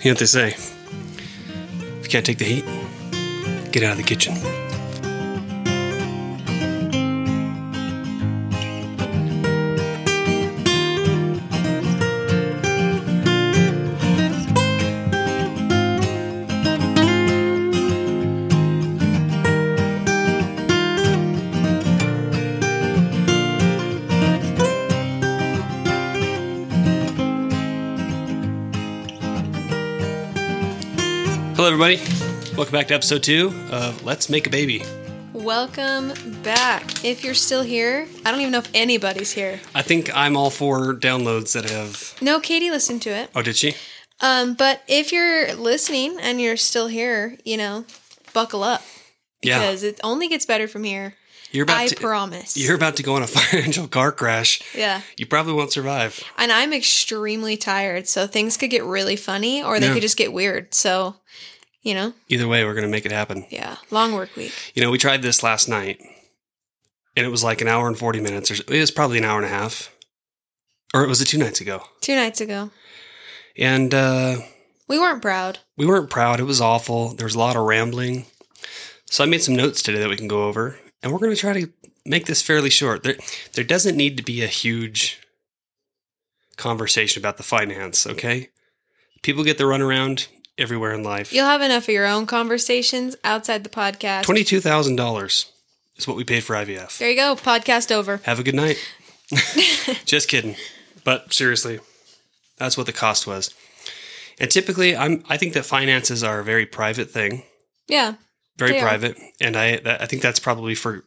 You know what they say? If you can't take the heat, get out of the kitchen. Everybody. Welcome back to episode two of Let's Make a Baby. Welcome back. If you're still here, I don't even know if anybody's here. I think I'm all for downloads that have. No, Katie listened to it. Oh, did she? Um, but if you're listening and you're still here, you know, buckle up Yeah. because it only gets better from here. You're about I to. promise. You're about to go on a financial car crash. yeah. You probably won't survive. And I'm extremely tired, so things could get really funny or they Yeah. could just get weird. So, you know, Either way, we're going to make it happen. yeah, long work week. You know, we tried this last night, and it was like an hour and 40 minutes. Or so- it was probably an hour and a half. Or was it two nights ago? Two nights ago. And uh, We weren't proud. we weren't proud. It was awful. There was a lot of rambling. So I made some notes today that we can go over, and we're going to try to make this fairly short. There, there doesn't need to be a huge conversation about the finance, okay? People get the runaround everywhere in life. You'll have enough of your own conversations outside the podcast. $22,000 is what we paid for IVF. There you go. Podcast over. Have a good night. Just kidding. But seriously, that's what the cost was. And typically, I'm I think that finances are a very private thing, Yeah. very They are. private, and I that, I think that's probably for.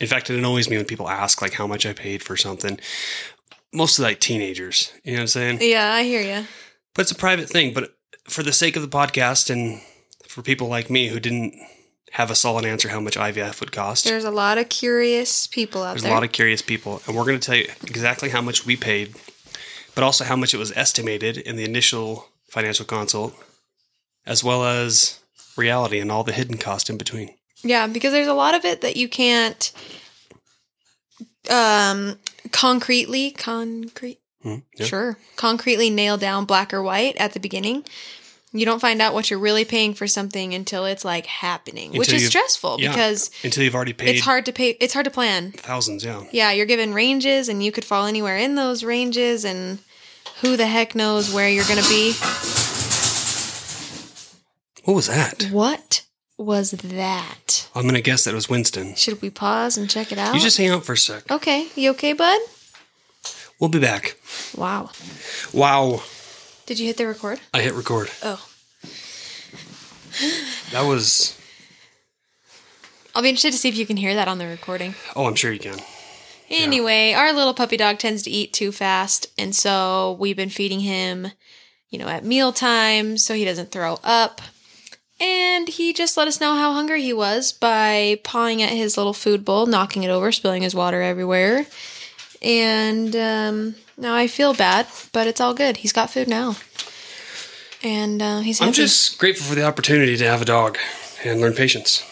In fact, it annoys me when people ask like how much I paid for something. Mostly like teenagers, you know what I'm saying? Yeah, I hear you. But it's a private thing. But for the sake of the podcast and for people like me who didn't have a solid answer how much IVF would cost, There's a lot of curious people out There's there. There's a lot of curious people, and we're going to tell you exactly how much we paid, but also how much it was estimated in the initial financial consult, as well as reality and all the hidden cost in between. yeah, because there's a lot of it that you can't um concretely concrete Hmm, yeah. sure concretely nail down black or white at the beginning. You don't find out what you're really paying for something until it's like happening, which is stressful yeah. because Until you've already paid it's hard to pay it's hard to plan. thousands, yeah. Yeah, you're given ranges and you could fall anywhere in those ranges and who the heck knows where you're going to be. What was that? What was that? I'm going to guess that it was Winston. Should we pause and check it out? You just hang out for a sec. Okay, you okay, bud? We'll be back. Wow. Wow. Did you hit the record? I hit record. Oh. That was. I'll be interested to see if you can hear that on the recording. Oh, I'm sure you can. Anyway, our little puppy dog tends to eat too fast, and so we've been feeding him, you know, at meal time so he doesn't throw up. And he just let us know how hungry he was by pawing at his little food bowl, knocking it over, spilling his water everywhere. And um, now I feel bad, but it's all good. He's got food now. And uh, he's happy. I'm just grateful for the opportunity to have a dog and learn patience.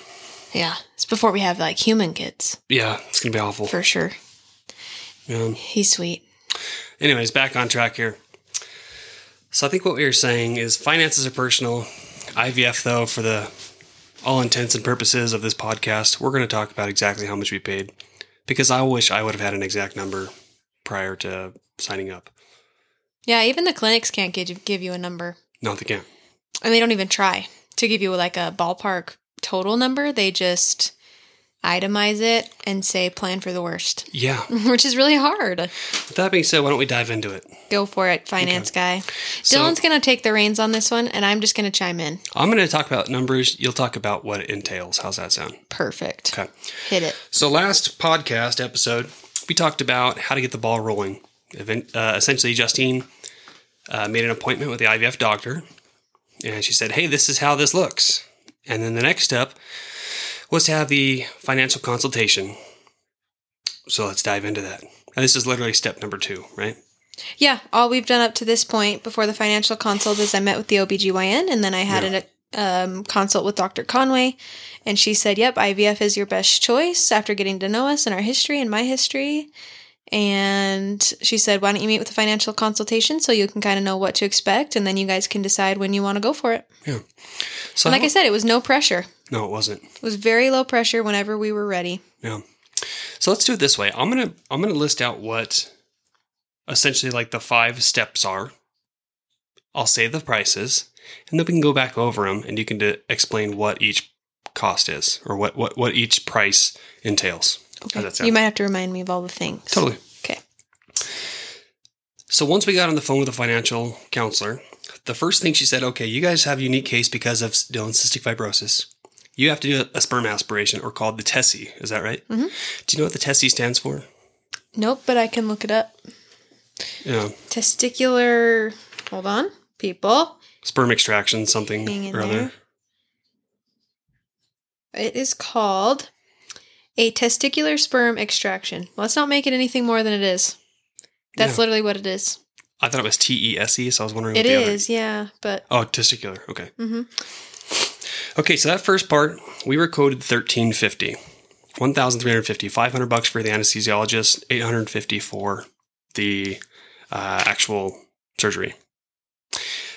Yeah, it's before we have like human kids, Yeah, it's going to be awful. for sure. Yeah. He's sweet. Anyways, back on track here. So I think what we were saying is finances are personal. IVF, though, for the all intents and purposes of this podcast, we're going to talk about exactly how much we paid because I wish I would have had an exact number prior to signing up. Yeah, even the clinics can't give you, give you a number. No, they can't. And they don't even try to give you like a ballpark total number. They just itemize it and say plan for the worst, Yeah. which is really hard. With that being said, why don't we dive into it? Go for it, finance guy. So- Dylan's going to take the reins on this one, and I'm just going to chime in. I'm going to talk about numbers. You'll talk about what it entails. How's that sound? Perfect. Okay. Hit it. So last podcast episode, we talked about how to get the ball rolling. Event- Uh, essentially, Justine uh, made an appointment with the IVF doctor, and she said, "Hey, this is how this looks." And then the next step was to have the financial consultation. So let's dive into that. And this is literally step number two, right? Yeah, all we've done up to this point before the financial consult is I met with the OBGYN and then I had Yeah. an um, consult with Dr. Conway. And she said, Yep, IVF is your best choice after getting to know us and our history and my history. And she said, Why don't you meet with a financial consultation so you can kind of know what to expect and then you guys can decide when you want to go for it. So And like I said, it was no pressure. no, it wasn't. It was very low pressure whenever we were ready. Yeah. So let's do it this way. I'm gonna I'm gonna list out what essentially like the five steps are. I'll say the prices, and then we can go back over them, and you can d- explain what each cost is or what what what each price entails. Okay. You might have to remind me of all the things. Totally. Okay. So once we got on the phone with a financial counselor, the first thing she said, "Okay, you guys have a unique case because of Dylan's cystic fibrosis. You have to do a sperm aspiration, or called the TESE. Is that right? Mhm. Do you know what the TESE stands for? Nope, but I can look it up. Yeah, Testicular. Hold on, people. sperm extraction, something or other. there. It is called a testicular sperm extraction. Let's not make it anything more than it is. That's Yeah. literally what it is. I thought it was T E S E, so I was wondering. It is, yeah, but Oh, testicular. Okay. mhm. Okay, so that first part, we were quoted thirteen fifty. 1350 500 bucks for the anesthesiologist 850 for the uh, actual surgery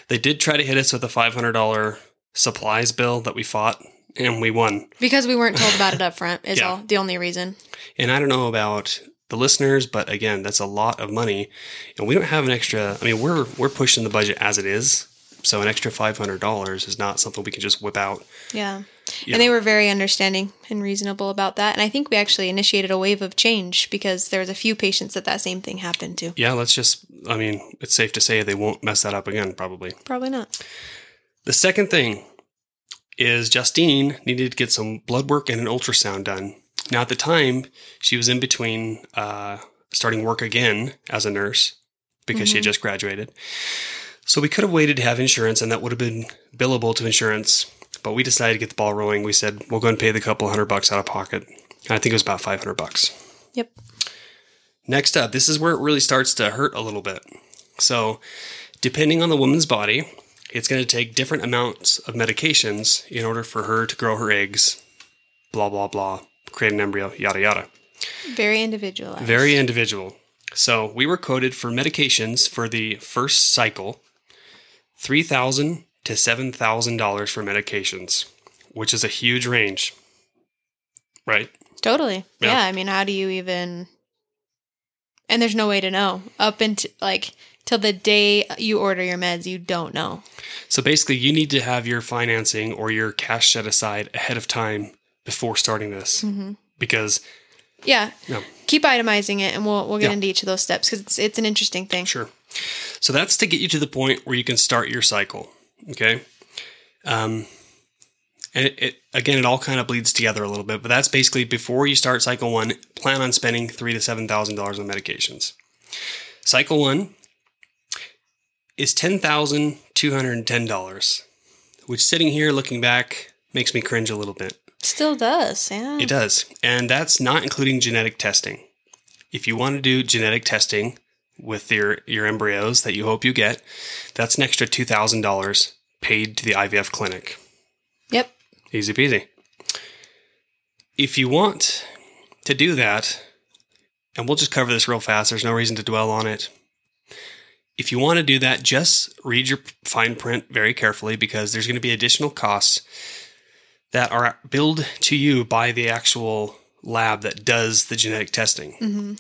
they did try to hit us with a $500 supplies bill that we fought and we won because we weren't told about it up front is Yeah. all the only reason. and i don't know about the listeners but again that's a lot of money and we don't have an extra i mean we're we're pushing the budget as it is so an extra $500 is not something we can just whip out Yeah. Yeah. And they were very understanding and reasonable about that. And I think we actually initiated a wave of change because there was a few patients that that same thing happened to. yeah let's just i mean it's safe to say they won't mess that up again probably Probably not. The second thing is Justine needed to get some blood work and an ultrasound done. Now, at the time, she was in between uh, starting work again as a nurse because she had just graduated. So we could have waited to have insurance, and that would have been billable to insurance. But we decided to get the ball rolling. We said we'll go and pay the couple hundred bucks out of pocket. And I think it was about five hundred bucks. Yep. Next up, this is where it really starts to hurt a little bit. So, depending on the woman's body, it's going to take different amounts of medications in order for her to grow her eggs, blah, blah, blah, create an embryo, yada, yada. Very individualized. Very individual. So, we were quoted for medications for the first cycle 3,000 to $7,000 for medications, which is a huge range, right? Totally. Yeah. Yeah. I mean, how do you even? And there's no way to know up until like till the day you order your meds, you don't know. So basically, you need to have your financing or your cash set aside ahead of time before starting this because Yeah. Yeah. Keep itemizing it, and we'll we'll get Yeah. into each of those steps because it's it's an interesting thing. Sure. So that's to get you to the point where you can start your cycle. Okay. Um, and it, it again, it all kind of bleeds together a little bit, but that's basically before you start cycle one, plan on spending three to seven thousand dollars on medications. Cycle one is ten thousand two hundred and ten dollars, which sitting here looking back makes me cringe a little bit. Still does. Yeah. It does. And that's not including genetic testing. If you want to do genetic testing with your, your embryos that you hope you get, that's an extra $2,000 paid to the IVF clinic. Yep. Easy peasy. If you want to do that, and we'll just cover this real fast, there's no reason to dwell on it. If you want to do that, just read your fine print very carefully because there's going to be additional costs that are billed to you by the actual lab that does the genetic testing. hmm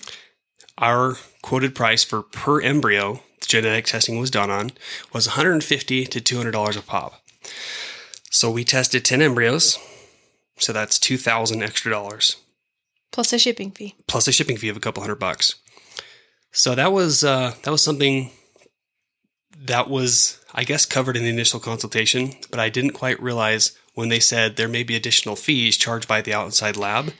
Our quoted price for per embryo the genetic testing was done on was 150 to 200 dollars a pop. So we tested 10 embryos, so that's 2,000 extra dollars Plus a shipping fee. plus a shipping fee of a couple hundred bucks. So that was uh, that was something that was I guess covered in the initial consultation, but I didn't quite realize when they said there may be additional fees charged by the outside lab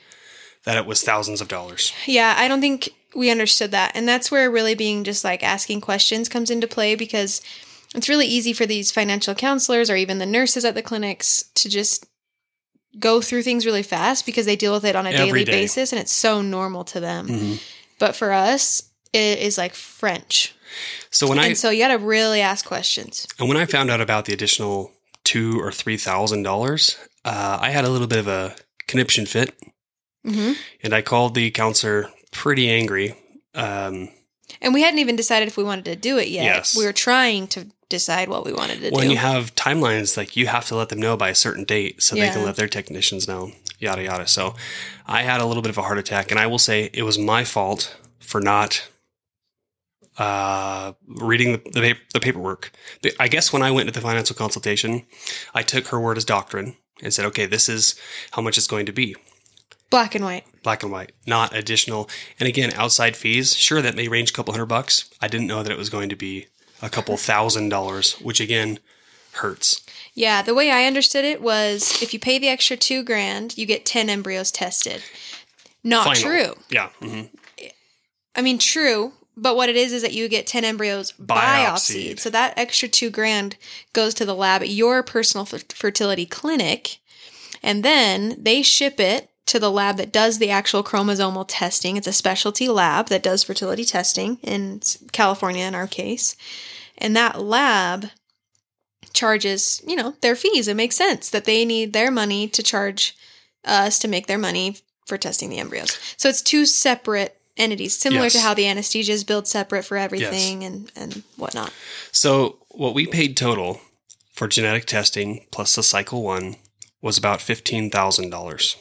that it was thousands of dollars. Yeah, I don't think we understood that. And that's where really being just like asking questions comes into play because it's really easy for these financial counselors or even the nurses at the clinics to just go through things really fast because they deal with it on a Every daily day. basis and it's so normal to them. Mhm. But for us, it is like French. So when I and so you got to really ask questions. and when I found out about the additional two or three thousand dollars, uh, I had a little bit of a conniption fit hmm and I called the counselor pretty angry Um, And we hadn't even decided if we wanted to do it yet. Yes. We were trying to decide what we wanted to do. When you have timelines, like you have to let them know by a certain date so they can let their technicians know, yada yada. So I had a little bit of a heart attack, and I will say it was my fault for not uh, reading the, the, pa- the paperwork. I guess when I went to the financial consultation, I took her word as doctrine and said, okay, this is how much it's going to be. Black and white. Black and white, not additional. And again, outside fees, sure, that may range a couple hundred bucks. I didn't know that it was going to be a couple thousand dollars, which again hurts. Yeah, the way I understood it was if you pay the extra two grand, you get 10 embryos tested. Not Final. true. Yeah. hmm I mean, true, but what it is is that you get 10 embryos Biopsied. biopsied. So that extra two grand goes to the lab at your personal f- fertility clinic. And then they ship it to the lab that does the actual chromosomal testing. It's a specialty lab that does fertility testing in California, in our case. And that lab charges, you know, their fees. It makes sense that they need their money to charge us to make their money for testing the embryos. So it's two separate entities, similar to how the anesthesia is billed separate for everything and, and whatnot. So what we paid total for genetic testing plus the cycle one was about fifteen thousand dollars.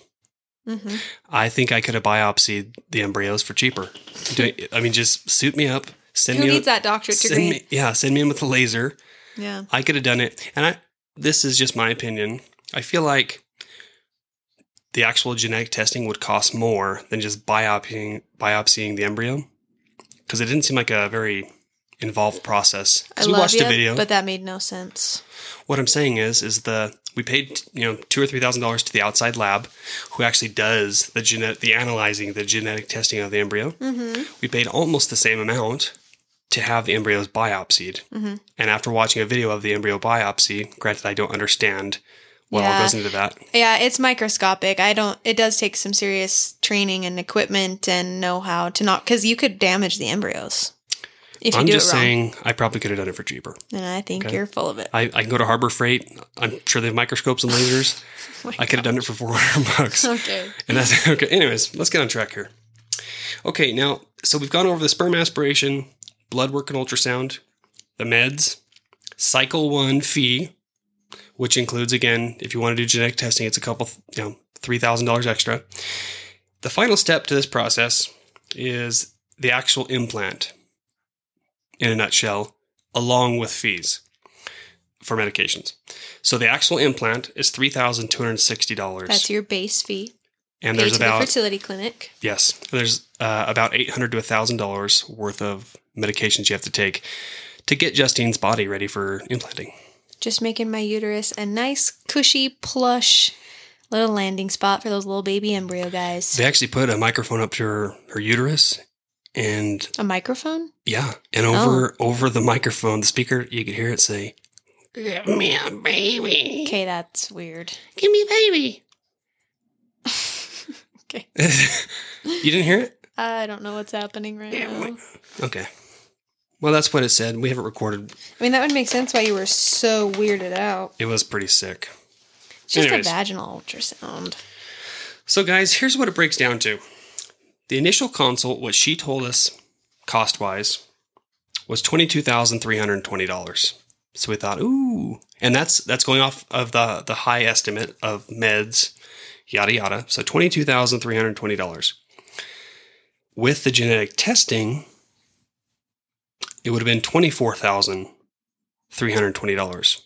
hmm I think I could have biopsied the embryos for cheaper. Do- I mean, just suit me up. Send Who me. needs that doctorate send degree? me, yeah, send me in with a laser. Yeah. I could have done it. And I this is just my opinion. I feel like the actual genetic testing would cost more than just biopsying biopsying the embryo because it didn't seem like a very involved process. I we love watched you, a video. but that made no sense. what I'm saying is is the we paid you know two or three thousand dollars to the outside lab who actually does the genetic the analyzing the genetic testing of the embryo. Mm-hmm. We paid almost the same amount to have the embryos biopsied. Mhm. And after watching a video of the embryo biopsy, granted I don't understand what all Yeah. goes into that. Yeah, it's microscopic. I don't. It does take some serious training and equipment and know how to not because you could damage the embryos if I'm just saying I probably could have done it for cheaper. and I think Okay. you're full of it. I, I can go to Harbor Freight. I'm sure they have microscopes and lasers. Oh I could have done it for 400 bucks. Okay. And that's okay. Anyways, let's get on track here. Okay, now, so we've gone over the sperm aspiration, blood work and ultrasound, the meds, cycle one fee, which includes, again, if you want to do genetic testing, it's a couple, you know, $3,000 extra. The final step to this process is the actual implant, in a nutshell, along with fees for medications. So the actual implant is $3,260. That's your base fee. and there's to the fertility clinic. Yes, there's uh, about eight hundred to thousand dollars worth of medications you have to take to get Justine's body ready for implanting. Just making my uterus a nice, cushy, plush little landing spot for those little baby embryo guys. They actually put a microphone up to her, her uterus, and A microphone? yeah, and over oh. over the microphone, the speaker, you could hear it say, "Give me a baby, Okay, that's weird. give me a baby." Okay. you didn't hear it? I don't know what's happening right Yeah, now. Okay. Well, that's what it said. We haven't recorded. I mean, that would make sense why you were so weirded out. It was pretty sick. It's just Anyways. a vaginal ultrasound. So, guys, here's what it breaks down to. The initial consult, what she told us cost wise, was $22,320. So we thought, ooh. And that's that's going off of the, the high estimate of meds, yada yada. So $22,320. With the genetic testing, it would have been $24,320.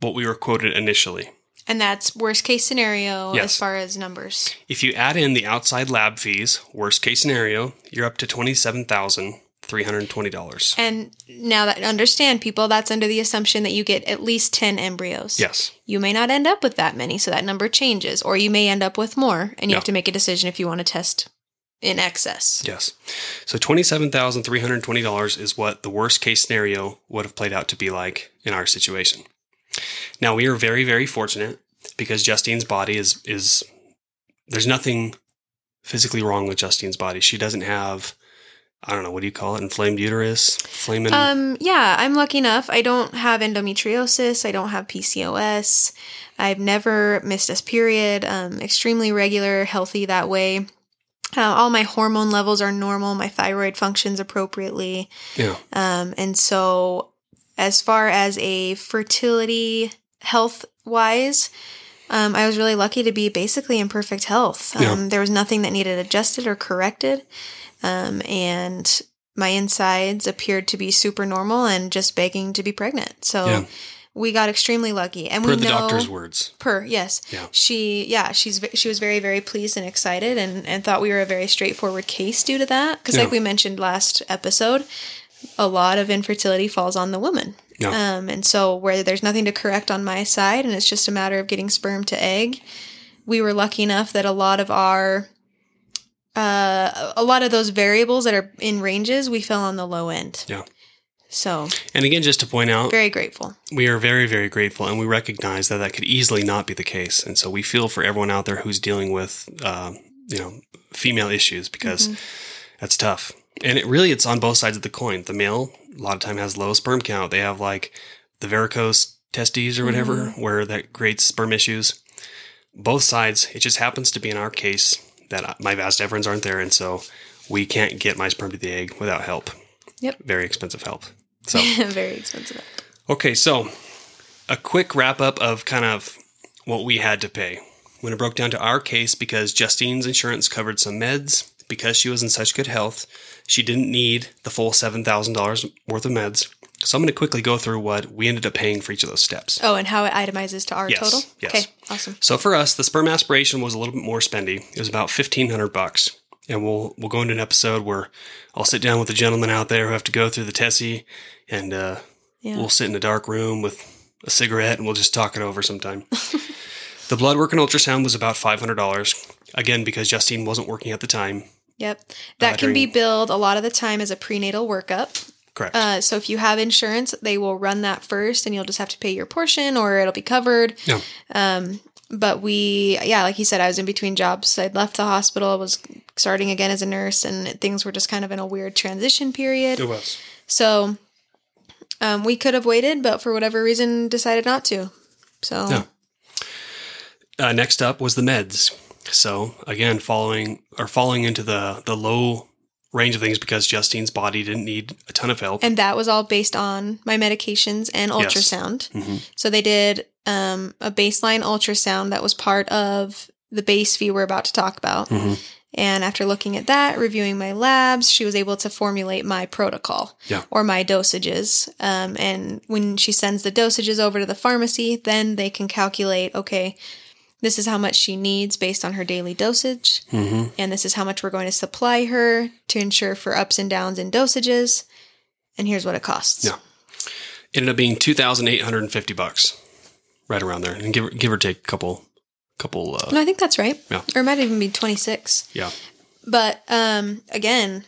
What we were quoted initially. And that's worst case scenario Yes. as far as numbers. If you add in the outside lab fees, worst case scenario, you're up to twenty-seven thousand three hundred twenty dollars. And now that understand people, that's under the assumption that you get at least 10 embryos. Yes, You may not end up with that many, so that number changes, or you may end up with more, and you Yeah. have to make a decision if you want to test in excess. yes. So twenty-seven thousand three hundred twenty dollars is what the worst case scenario would have played out to be like in our situation. Now we are very, very fortunate because Justine's body is is there's nothing physically wrong with Justine's body. She doesn't have I don't know what do you call it, inflamed uterus, flaming. Um, yeah, I'm lucky enough. I don't have endometriosis. I don't have PCOS. I've never missed a period. Um, extremely regular, healthy that way. Uh, all my hormone levels are normal. My thyroid functions appropriately. Yeah. Um, and so, as far as a fertility health wise, um, I was really lucky to be basically in perfect health. Um, Yeah. There was nothing that needed adjusted or corrected. Um, and my insides appeared to be super normal and just begging to be pregnant. So Yeah. We got extremely lucky. And we Per we the know doctor's words. per yes Yeah. she yeah she's she was very very pleased and excited and and thought we were a very straightforward case due to that because Yeah. like we mentioned last episode a lot of infertility falls on the woman Yeah. um and so where there's nothing to correct on my side and it's just a matter of getting sperm to egg we were lucky enough that a lot of our uh, a lot of those variables that are in ranges, we fell on the low end. Yeah. So And again, just to point out, very grateful. we are very, very grateful, and we recognize that that could easily not be the case. And so we feel for everyone out there who's dealing with, uh, you know, female issues because that's tough. And it really, it's on both sides of the coin. The male, a lot of time, has low sperm count. They have like the varicose testes or whatever, where that creates sperm issues. Both sides. It just happens to be in our case that my vas deferens aren't there, and so we can't get my sperm to the egg without help. Yep. Very expensive help. So. very expensive. Okay, so a quick wrap up of kind of what we had to pay. When it broke down to our case, because Justine's insurance covered some meds, because she was in such good health, she didn't need the full $7,000 worth of meds. So I'm going to quickly go through what we ended up paying for each of those steps. Oh, and how it itemizes to our Yes, total? yes. Okay, awesome. So for us, the sperm aspiration was a little bit more spendy. It was about fifteen hundred bucks, and we'll we'll go into an episode where I'll sit down with the gentlemen out there who have to go through the TESE, and uh, Yeah. we'll sit in a dark room with a cigarette, and we'll just talk it over sometime. the blood work and ultrasound was about five hundred dollars. Again, because Justine wasn't working at the time. Yep. That can be billed a lot of the time as a prenatal workup. Correct. Uh, so if you have insurance, they will run that first and you'll just have to pay your portion or it'll be covered. yeah. But we, yeah, like he said, I was in between jobs. I'd left the hospital, was starting again as a nurse, and things were just kind of in a weird transition period. It was. So um, we could have waited, but for whatever reason, decided not to. So Yeah. Uh, next up was the meds. So again, following or falling into the the low range of things because Justine's body didn't need a ton of help. and that was all based on my medications and ultrasound. Mhm. So they did um, a baseline ultrasound that was part of the base fee we're about to talk about. Mhm. And after looking at that, reviewing my labs, she was able to formulate my protocol Yeah. or my dosages. Um, and when she sends the dosages over to the pharmacy, then they can calculate okay, this is how much she needs based on her daily dosage. Mhm. And this is how much we're going to supply her to ensure for ups and downs in dosages. And here's what it costs. Yeah. Ended up being two thousand eight hundred and fifty bucks, right around there, and give give or take a couple, couple. Uh, No, I think that's right. Yeah. Or it might even be 26. yeah, But um, again,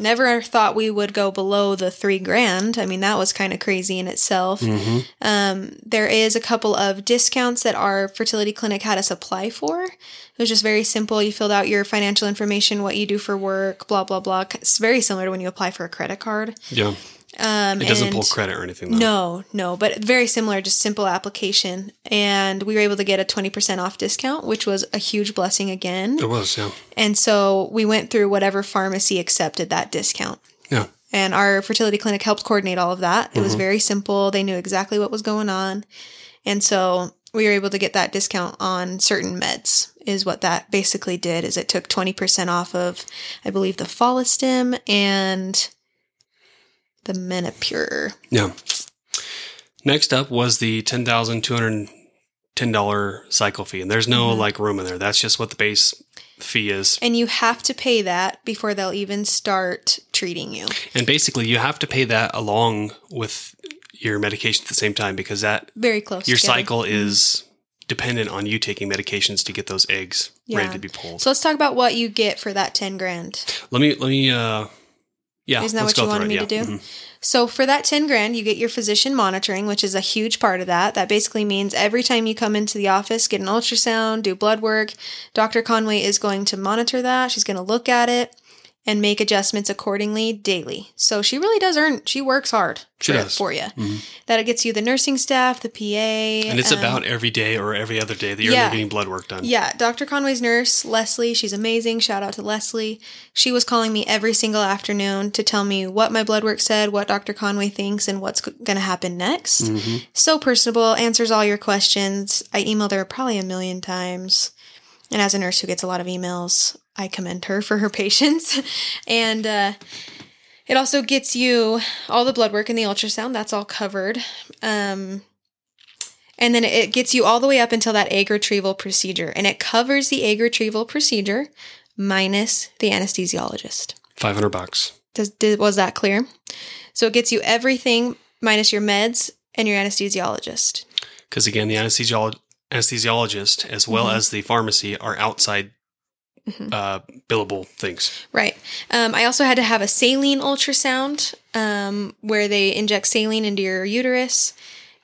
never thought we would go below the three grand. I mean, that was kind of crazy in itself. hmm Um, there is a couple of discounts that our fertility clinic had us apply for. It was just very simple. You filled out your financial information, what you do for work, blah blah blah. It's very similar to when you apply for a credit card. yeah. Um, It doesn't pull credit or anything. Though. No, no, but very similar, just simple application. And we were able to get a 20% off discount, which was a huge blessing again. it was. Yeah, And so we went through whatever pharmacy accepted that discount. yeah, And our fertility clinic helped coordinate all of that. It was very simple. They knew exactly what was going on. And so we were able to get that discount on certain meds is what that basically did is it took 20% off of I believe the Follistim and the Menopur. yeah. Next up was the ten thousand two hundred ten dollar cycle fee, and there's no Mm-hmm. like room in there. That's just what the base fee is. And you have to pay that before they'll even start treating you. And basically, you have to pay that along with your medication at the same time because that Very close. your together. cycle is dependent on you taking medications to get those eggs ready to be pulled. So let's talk about what you get for that 10 grand. let me let me uh yeah. Isn't that what you wanted it. me Yeah. to do? Mhm. So for that 10 grand, you get your physician monitoring, which is a huge part of that. That basically means every time you come into the office, get an ultrasound, do blood work, Dr. Conway is going to monitor that. She's going to look at it. And make adjustments accordingly daily. So she really does earn, she works hard She for, does. for you. Mhm. That it gets you the nursing staff, the PA. And it's um, about every day or every other day that you're yeah. getting blood work done. Yeah, Dr. Conway's nurse, Leslie, she's amazing. Shout out to Leslie. She was calling me every single afternoon to tell me what my blood work said, what Dr. Conway thinks, and what's going to happen next. hmm So personable, answers all your questions. I emailed her probably a million times. And as a nurse who gets a lot of emails, I commend her for her patience. and uh, it also gets you all the blood work and the ultrasound. That's all covered. Um, and then it gets you all the way up until that egg retrieval procedure. And it covers the egg retrieval procedure minus the anesthesiologist. 500 bucks. Does, did, was that clear? So it gets you everything minus your meds and your anesthesiologist. Because again, the anesthesiolo- anesthesiologist as well Mhm. as the pharmacy are outside Mhm. uh, billable things. Right. Um, I also had to have a saline ultrasound um, where they inject saline into your uterus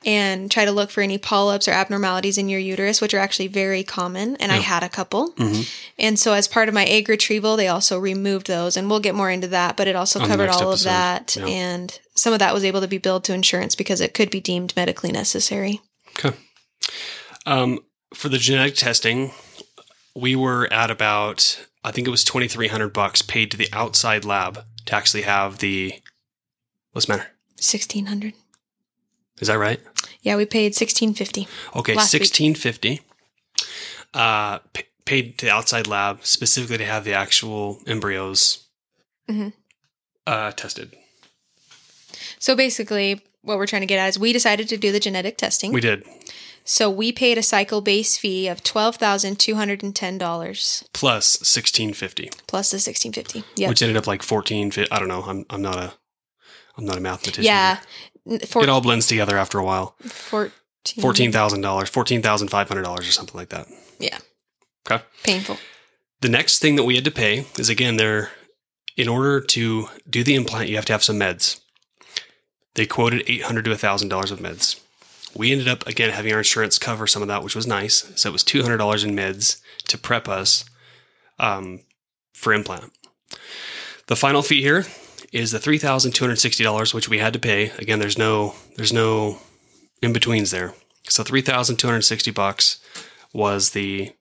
and try to look for any polyps or abnormalities in your uterus, which are actually very common. And I had a couple. Mhm. And so, as part of my egg retrieval, they also removed those. And we'll get more into that, but it also On covered all episode. of that. Yeah. And some of that was able to be billed to insurance because it could be deemed medically necessary. Okay. Um, for the genetic testing, we were at about I think it was twenty three hundred bucks paid to the outside lab to actually have the. What's the matter? 1600 Is that right? Yeah, we paid 1650 Okay, sixteen fifty. Uh, p- paid to the outside lab specifically to have the actual embryos Mhm. uh, tested. So basically, what we're trying to get at is we decided to do the genetic testing. We did So we paid a cycle base fee of twelve thousand two hundred and ten dollars plus sixteen fifty, plus the sixteen fifty. Yep. which ended up like fourteen. I don't know. I'm I'm not a I'm not a mathematician. yeah. For, it all blends together after a while. fourteen. Fourteen thousand dollars, fourteen thousand five hundred dollars, or something like that. Yeah. Okay. Painful. The next thing that we had to pay is again there. In order to do the implant, you have to have some meds. They quoted eight hundred to thousand dollars of meds. We ended up again having our insurance cover some of that, which was nice. So it was two hundred dollars in meds to prep us um, for implant. The final fee here is the three thousand two hundred sixty dollars, which we had to pay. Again, there's no there's no in betweens there. So three thousand two hundred sixty bucks was the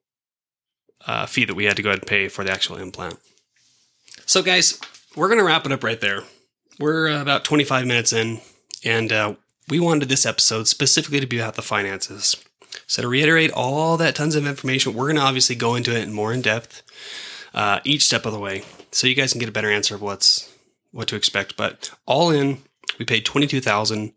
uh, fee that we had to go ahead and pay for the actual implant. So, guys, we're to wrap it up right there. We're about 25 minutes in, and uh, we wanted this episode specifically to be about the finances. So, to reiterate all that tons of information, we're going to obviously go into it in more in depth uh, each step of the way, so you guys can get a better answer of what's what to expect. But all in, we paid twenty two thousand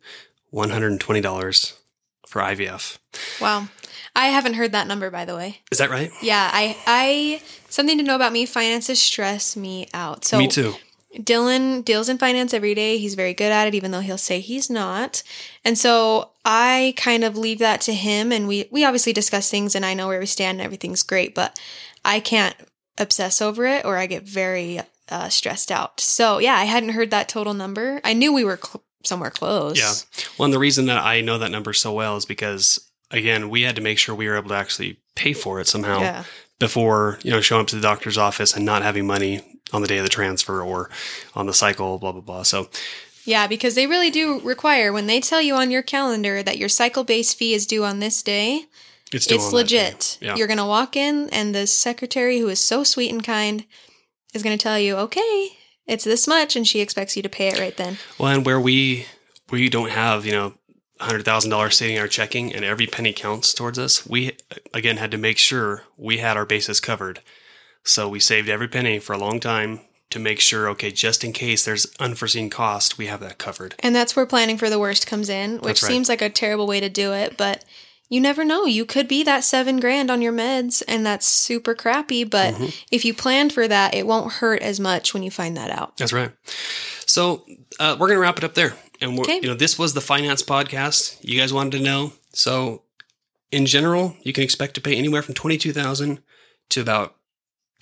one hundred and twenty dollars for IVF. Wow. I haven't heard that number by the way. Is that right? Yeah, I I something to know about me, finances stress me out. So Me too. Dylan deals in finance every day. He's very good at it, even though he'll say he's not. And so I kind of leave that to him. And we, we obviously discuss things and I know where we stand and everything's great, but I can't obsess over it or I get very uh, stressed out. So yeah, I hadn't heard that total number. I knew we were cl- somewhere close. Yeah. Well, and the reason that I know that number so well is because again, we had to make sure we were able to actually pay for it somehow Yeah. before, you know, showing up to the doctor's office and not having money on the day of the transfer or on the cycle, blah blah blah. So Yeah, because they really do require when they tell you on your calendar that your cycle based fee is due on this day, it's it's on that day. legit. Yeah. You're going to walk in, and the secretary, who is so sweet and kind, is going to tell you, okay, it's this much, and she expects you to pay it right then. Well, and where we we don't have, you know, hundred thousand dollars sitting in our checking and every penny counts towards us, we again had to make sure we had our bases covered. So we saved every penny for a long time to make sure, okay, just in case there's unforeseen cost, we have that covered. And that's where planning for the worst comes in, which right. seems like a terrible way to do it, but you never know. You could be that seven grand on your meds, and that's super crappy. But Mm-hmm. if you plan for that, it won't hurt as much when you find that out. That's right. So uh, we're gonna wrap it up there, and we're, Okay. you know this was the finance podcast. You guys wanted to know. So in general, you can expect to pay anywhere from twenty two thousand to about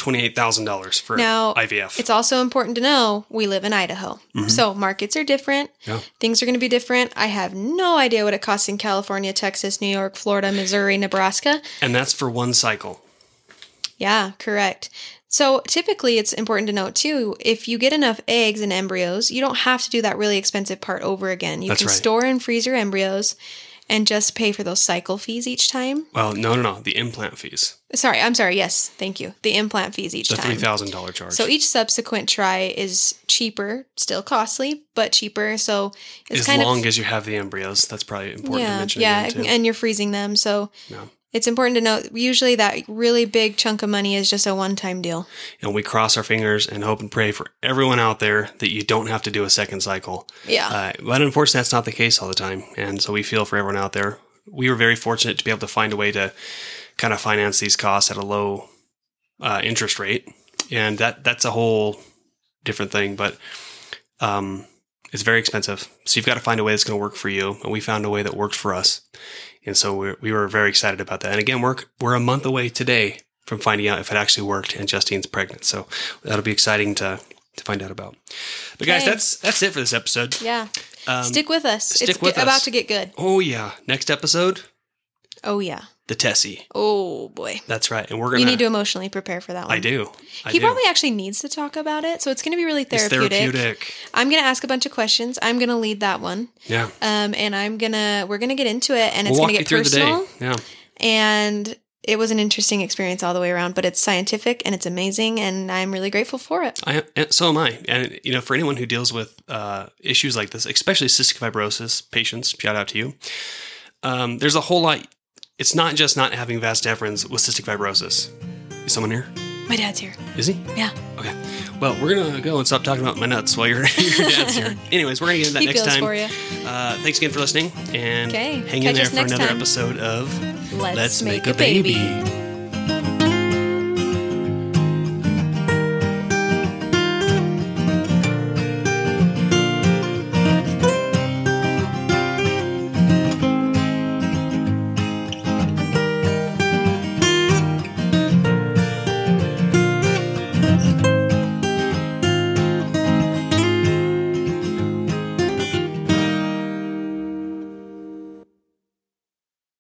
twenty eight thousand dollars for Now, IVF. It's also important to know we live in Idaho. Mhm. So markets are different. Yeah. Things are going to be different. I have no idea what it costs in California, Texas, New York, Florida, Missouri, Nebraska. and that's for one cycle. Yeah, correct. So typically, it's important to note too if you get enough eggs and embryos, you don't have to do that really expensive part over again. You That's can right. store and freeze your embryos and just pay for those cycle fees each time. Well, no, no, no. The implant fees, Sorry, I'm sorry. Yes, thank you. The implant fees each time. the three thousand dollar charge. So each subsequent try is cheaper, still costly, but cheaper. So it's as kind long of as you have the embryos, that's probably important to mention. yeah, and you're freezing them. So Yeah. It's important to note. Usually, that really big chunk of money is just a one-time deal. and we cross our fingers and hope and pray for everyone out there that you don't have to do a second cycle. Yeah, Uh, but unfortunately, that's not the case all the time. And so we feel for everyone out there. We were very fortunate to be able to find a way to kind of finance these costs at a low uh, interest rate, and that that's a whole different thing. But um, it's very expensive, so you've got to find a way that's going to work for you. And we found a way that worked for us, and so we we were very excited about that. And again, we're we're a month away today from finding out if it actually worked and Justine's pregnant. So that'll be exciting to to find out about. But guys, Okay. that's that's it for this episode. yeah. Um, stick with us. stick it's with ge- about to get good. Oh yeah, next episode, Oh yeah. The TESE. Oh boy. That's right, and we're gonna. You need to emotionally prepare for that one. I do. I He do. probably actually needs to talk about it, so it's going to be really It's therapeutic. therapeutic. I'm going to ask a bunch of questions. I'm going to lead that one, Yeah, um, and I'm gonna we're going to get into it, and it's we'll gonna get through personal. the day. Yeah, And it was an interesting experience all the way around, but it's scientific and it's amazing, and I'm really grateful for it. I and so am I. And you know, for anyone who deals with uh, issues like this, especially cystic fibrosis patients, shout out to you. Um, there's a whole lot. It's not just not having vas deferens with cystic fibrosis. Is someone here? My dad's here. Is he? Yeah, Okay. Well, we're gonna go and stop talking about my nuts while your your dad's here. Anyways, we're gonna get into that he next time. for you. Uh, thanks again for listening, and Okay, hang in there for another time. episode of Let's, Let's make, Make a a baby. Baby.